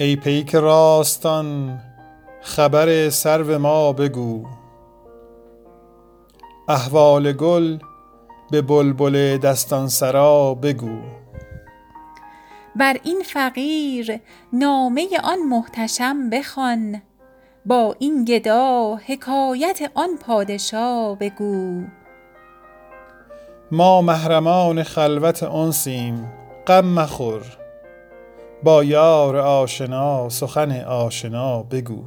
ای پیک راستان خبر سرو ما بگو. احوال گل به بلبل دستان سرا بگو. بر این فقیر نامه آن محتشم بخوان با این گدا حکایت آن پادشا بگو. ما محرمان خلوت انسیم غم مخور. با یار آشنا سخن آشنا بگو.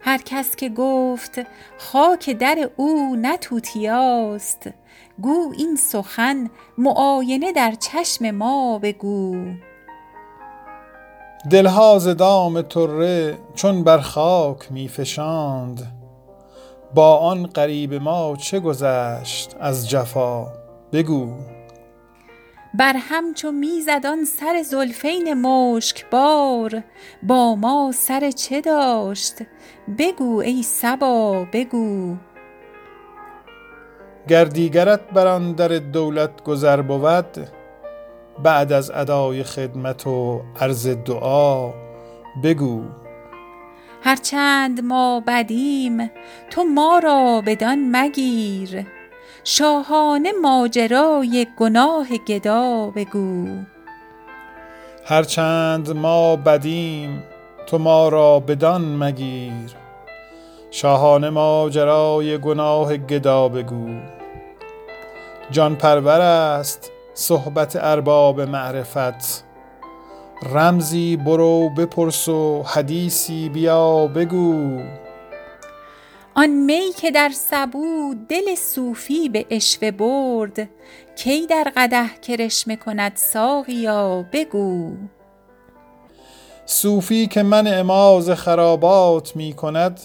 هر کس که گفت خاک در او نه توتیاست گو این سخن معاینه در چشم ما بگو. دل ها ز دام طره چون بر خاک می فشاند با آن غریب ما چه گذشت از جفا بگو. بر هم چو آن سر زلفین مشکبار با ما سر چه داشت؟ بگو ای صبا بگو. گر دیگرت بر آن در دولت گذر بود بعد از ادای خدمت و عرض دعا بگو. هر چند ما بدیم تو ما را بدان مگیر. شاهانه ماجرای گناه گدا بگو. هر چند ما بدیم تو ما را بدان مگیر. شاهانه ماجرای گناه گدا بگو. جان پرور است صحبت ارباب معرفت. رمزی برو بپرس و حدیثی بیا بگو. آن می که در سبو دل صوفی به عشوه برد کی در قدح کرشمه کند ساقیا بگو. صوفی که منع ما ز خرابات می کند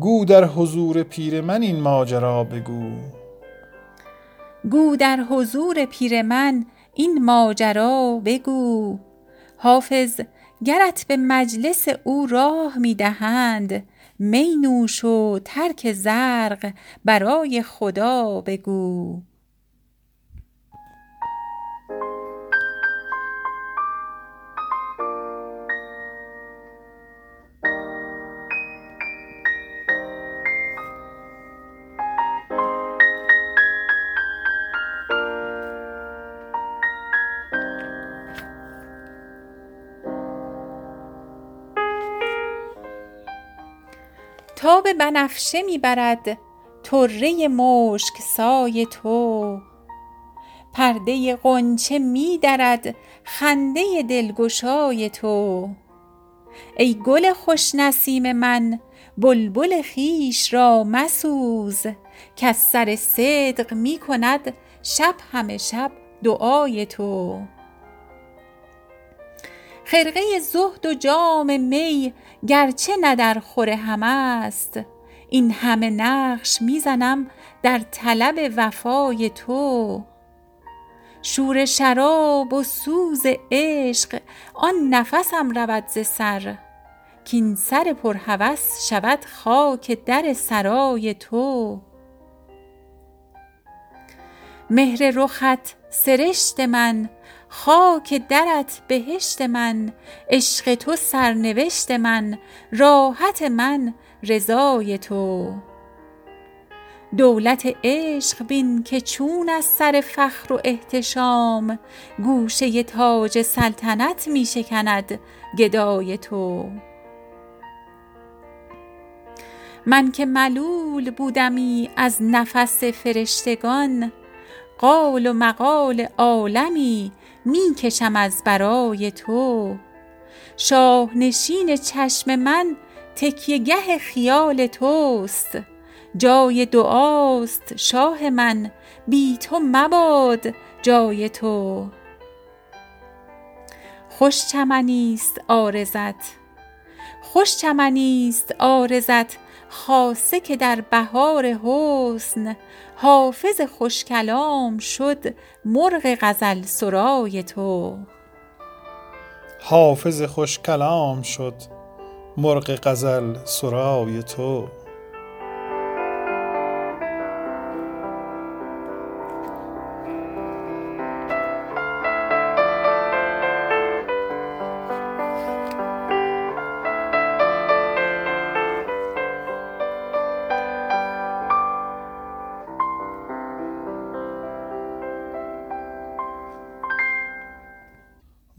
گو در حضور پیر من این ماجرا بگو. گو در حضور پیر من این ماجرا بگو. حافظ گرت به مجلس او راه می دهند. می نوش و ترک زرق برای خدا بگو. تاب بنفشه می برد طره مشک سای تو. پرده غنچه می درد خنده دلگشای تو. ای گل خوش نسیم من بلبل خویش را مسوز. کز سر صدق می کند شب همه شب دعای تو. خرقه زهد و جام می گرچه نه درخور همست این همه نقش می زنم در طلب وفای تو. شور شراب و سوز عشق آن نفسم رود ز سر. کاین سر پرهوس شود خاک در سرای تو. مهر رخت سرشت من خاک درت بهشت من عشق تو سرنوشت من راحت من رضای تو. دولت عشق بین که چون از سر فخر و احتشام گوشه تاج سلطنت می شکند گدای تو. من که ملول بودمی از نفس فرشتگان قال و مقال عالمی می کشم از برای تو. شاه نشین چشم من تکیه گه خیال توست. جای دعاست شاه من بی تو مباد جای تو. خوش چمنی است عارضت خوش چمنی است عارضت خاصه که در بهار حسن حافظ خوش کلام شد مرغ غزل سرای تو. حافظ خوش کلام شد مرغ غزل سرای تو.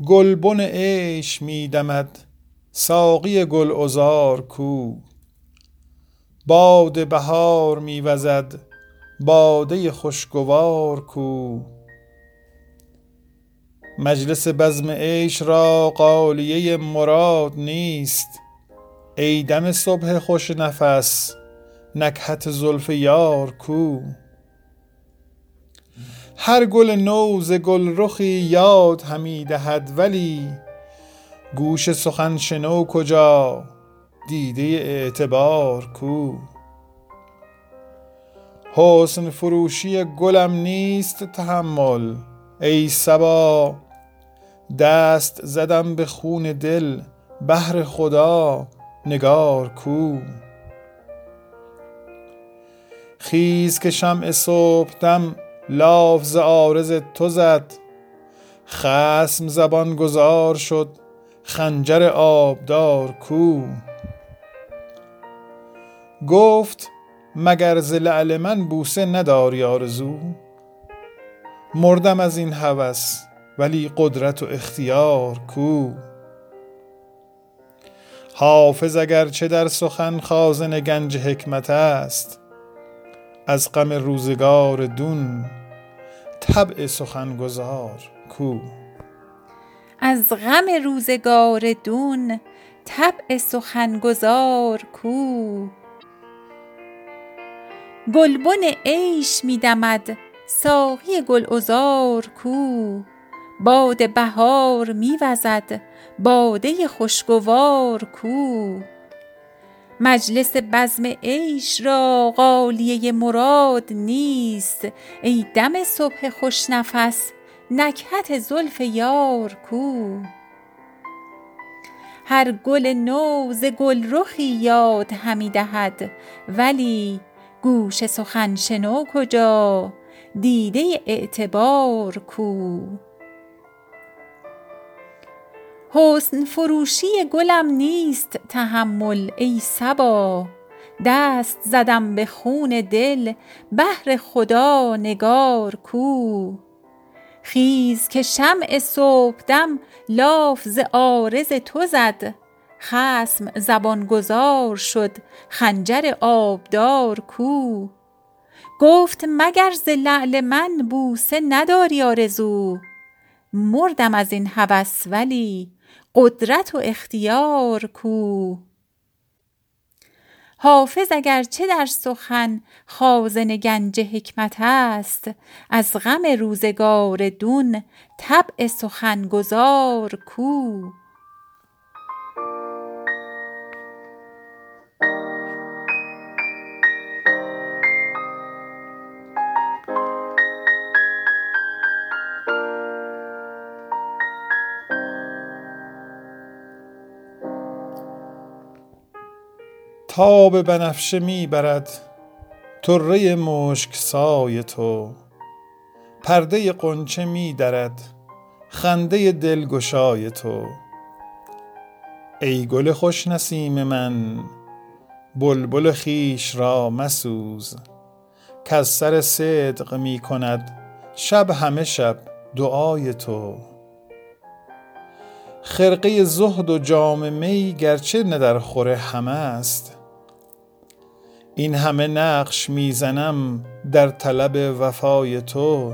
گلبن عیش می دمد ساقی گل ازار کو. باد بهار می وزد باده خوشگوار کو. مجلس بزم عیش را قالیه مراد نیست ای دم صبح خوش نفس نکهت زلف یار کو. هر گل نو ز گلرخی یاد همی دهد ولی گوش سخن شنو کجا؟ دیده اعتبار کو. حسن فروشی گلم نیست تحمل ای صبا دست زدم به خون دل بهر خدا نگار کو. خیز که شمع صبحدم لاف ز عارض تو زد. خصم زبان گذار شد خنجر آبدار کو. گفت مگر ز لعل من بوسه نداری آرزو؟ مردم از این هوس ولی قدرت و اختیار کو. حافظ اگر چه در سخن خازن گنج حکمت است از غم روزگار دون طبع سخنگزار کو؟ از غم روزگار دون طبع سخنگزار کو؟ گلبن عیش می دمد ساقی گلعذار کو؟ باد بهار می وزد باده خوشگوار کو؟ مجلس بزم عیش را غالیه مراد نیست. ای دم صبح خوش نفس نکهت زلف یار کو. هر گل نو ز گلرخی یاد همی دهد ولی گوش سخن شنو کجا؟ دیده اعتبار کو. حسن فروشی گلم نیست تحمل ای صبا. دست زدم به خون دل بهر خدا نگار کو. خیز که شمع صبحدم لاف ز عارض تو زد. خصم زبان گذار شد خنجر آبدار کو. گفت مگر ز لعل من بوسه نداری آرزو؟ مردم از این هوس ولی قدرت و اختیار کو. حافظ اگر چه در سخن خازن گنج حکمت است از غم روزگار دون طبع سخنگزار کو. تاب بنفشه می برد طره مشک سای تو. پرده غنچه می درد خنده دلگشای تو. ای گل خوش نسیم من بلبل خویش را مسوز. کز سر صدق می کند شب همه شب دعای تو. خرقه زهد و جام می گرچه نه در خور همه است این همه نقش می‌زنم در طلب وفای تو.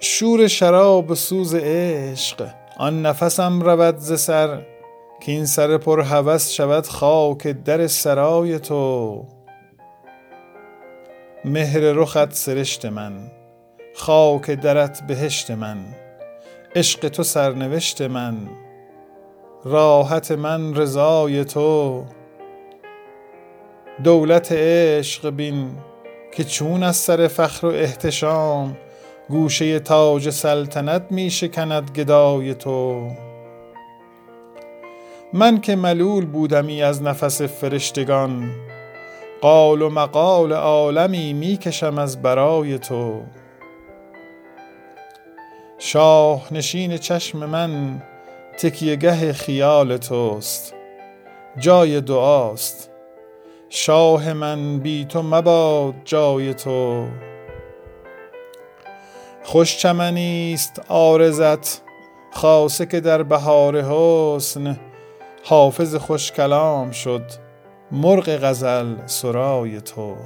شور شراب سوز عشق آن نفسم رود ز سر که این سر پر هوس شود خاک در سرای تو. مهر رخت سرشت من خاک درت بهشت من عشق تو سرنوشت من راحت من رضای تو. دولت عشق بین که چون از سر فخر و احتشام گوشه تاج سلطنت می شکند گدای تو. من که ملول بودمی از نفس فرشتگان قال و مقال عالمی می کشم از برای تو. شاه نشین چشم من تکیهگه خیال توست جای دعاست. شاه من بی تو مباد جای تو. خوش چمنی است آرزت خاصه که در بهار حسن. حافظ خوش کلام شد مرغ غزل سرای تو.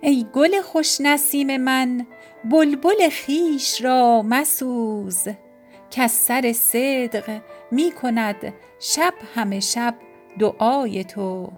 ای گل خوش نسیم من بلبل خیش را مسوز. کز سر صدق می کند شب همه شب دعای تو.